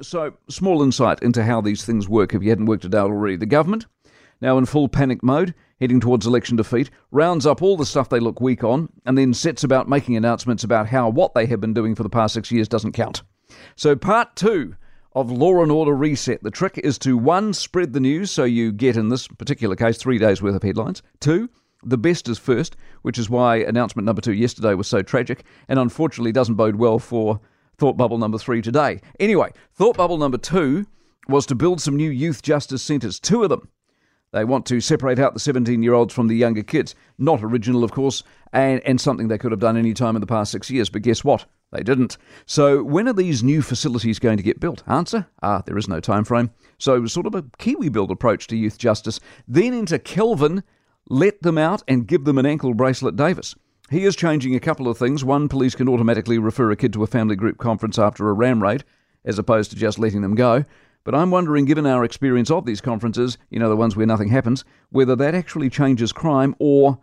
So, small insight into how these things work if you hadn't worked it out already. The government, now in full panic mode, heading towards election defeat, rounds up all the stuff they look weak on, and then sets about making announcements about how what they have been doing for the past six years doesn't count. So, part two of Law and Order Reset. The trick is to one, spread the news so you get, in this particular case, three days worth of headlines. Two, the best is first, which is why announcement number two yesterday was so tragic and unfortunately doesn't bode well for thought bubble number three today. Anyway, thought bubble number two was to build some new youth justice centres, two of them. They want to separate out the 17 year olds from the younger kids. Not original, of course, and, and something they could have done any time in the past six years. But guess what? They didn't. So when are these new facilities going to get built? Answer: Ah, there is no time frame. So it was sort of a KiwiBuild approach to youth justice. Then into Kelvin, let them out and give them an ankle bracelet Davis. He is changing a couple of things. One, police can automatically refer a kid to a family group conference after a ram raid, as opposed to just letting them go. But I'm wondering, given our experience of these conferences, you know, the ones where nothing happens, whether that actually changes crime or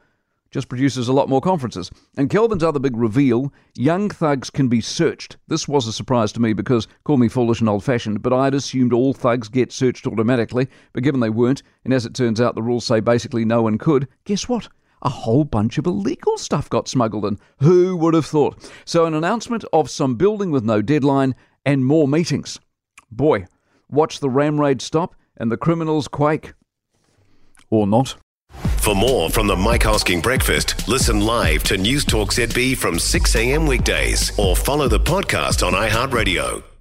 just produces a lot more conferences. And Kelvin's other big reveal young thugs can be searched. This was a surprise to me because, call me foolish and old fashioned, but I'd assumed all thugs get searched automatically. But given they weren't, and as it turns out the rules say basically no one could, guess what? A whole bunch of illegal stuff got smuggled in. Who would have thought? So, an announcement of some building with no deadline and more meetings. Boy, watch the ram raid stop and the criminals quake. Or not. For more from the Mike Hosking Breakfast, listen live to Newstalk ZB from 6 a.m. weekdays or follow the podcast on iHeartRadio.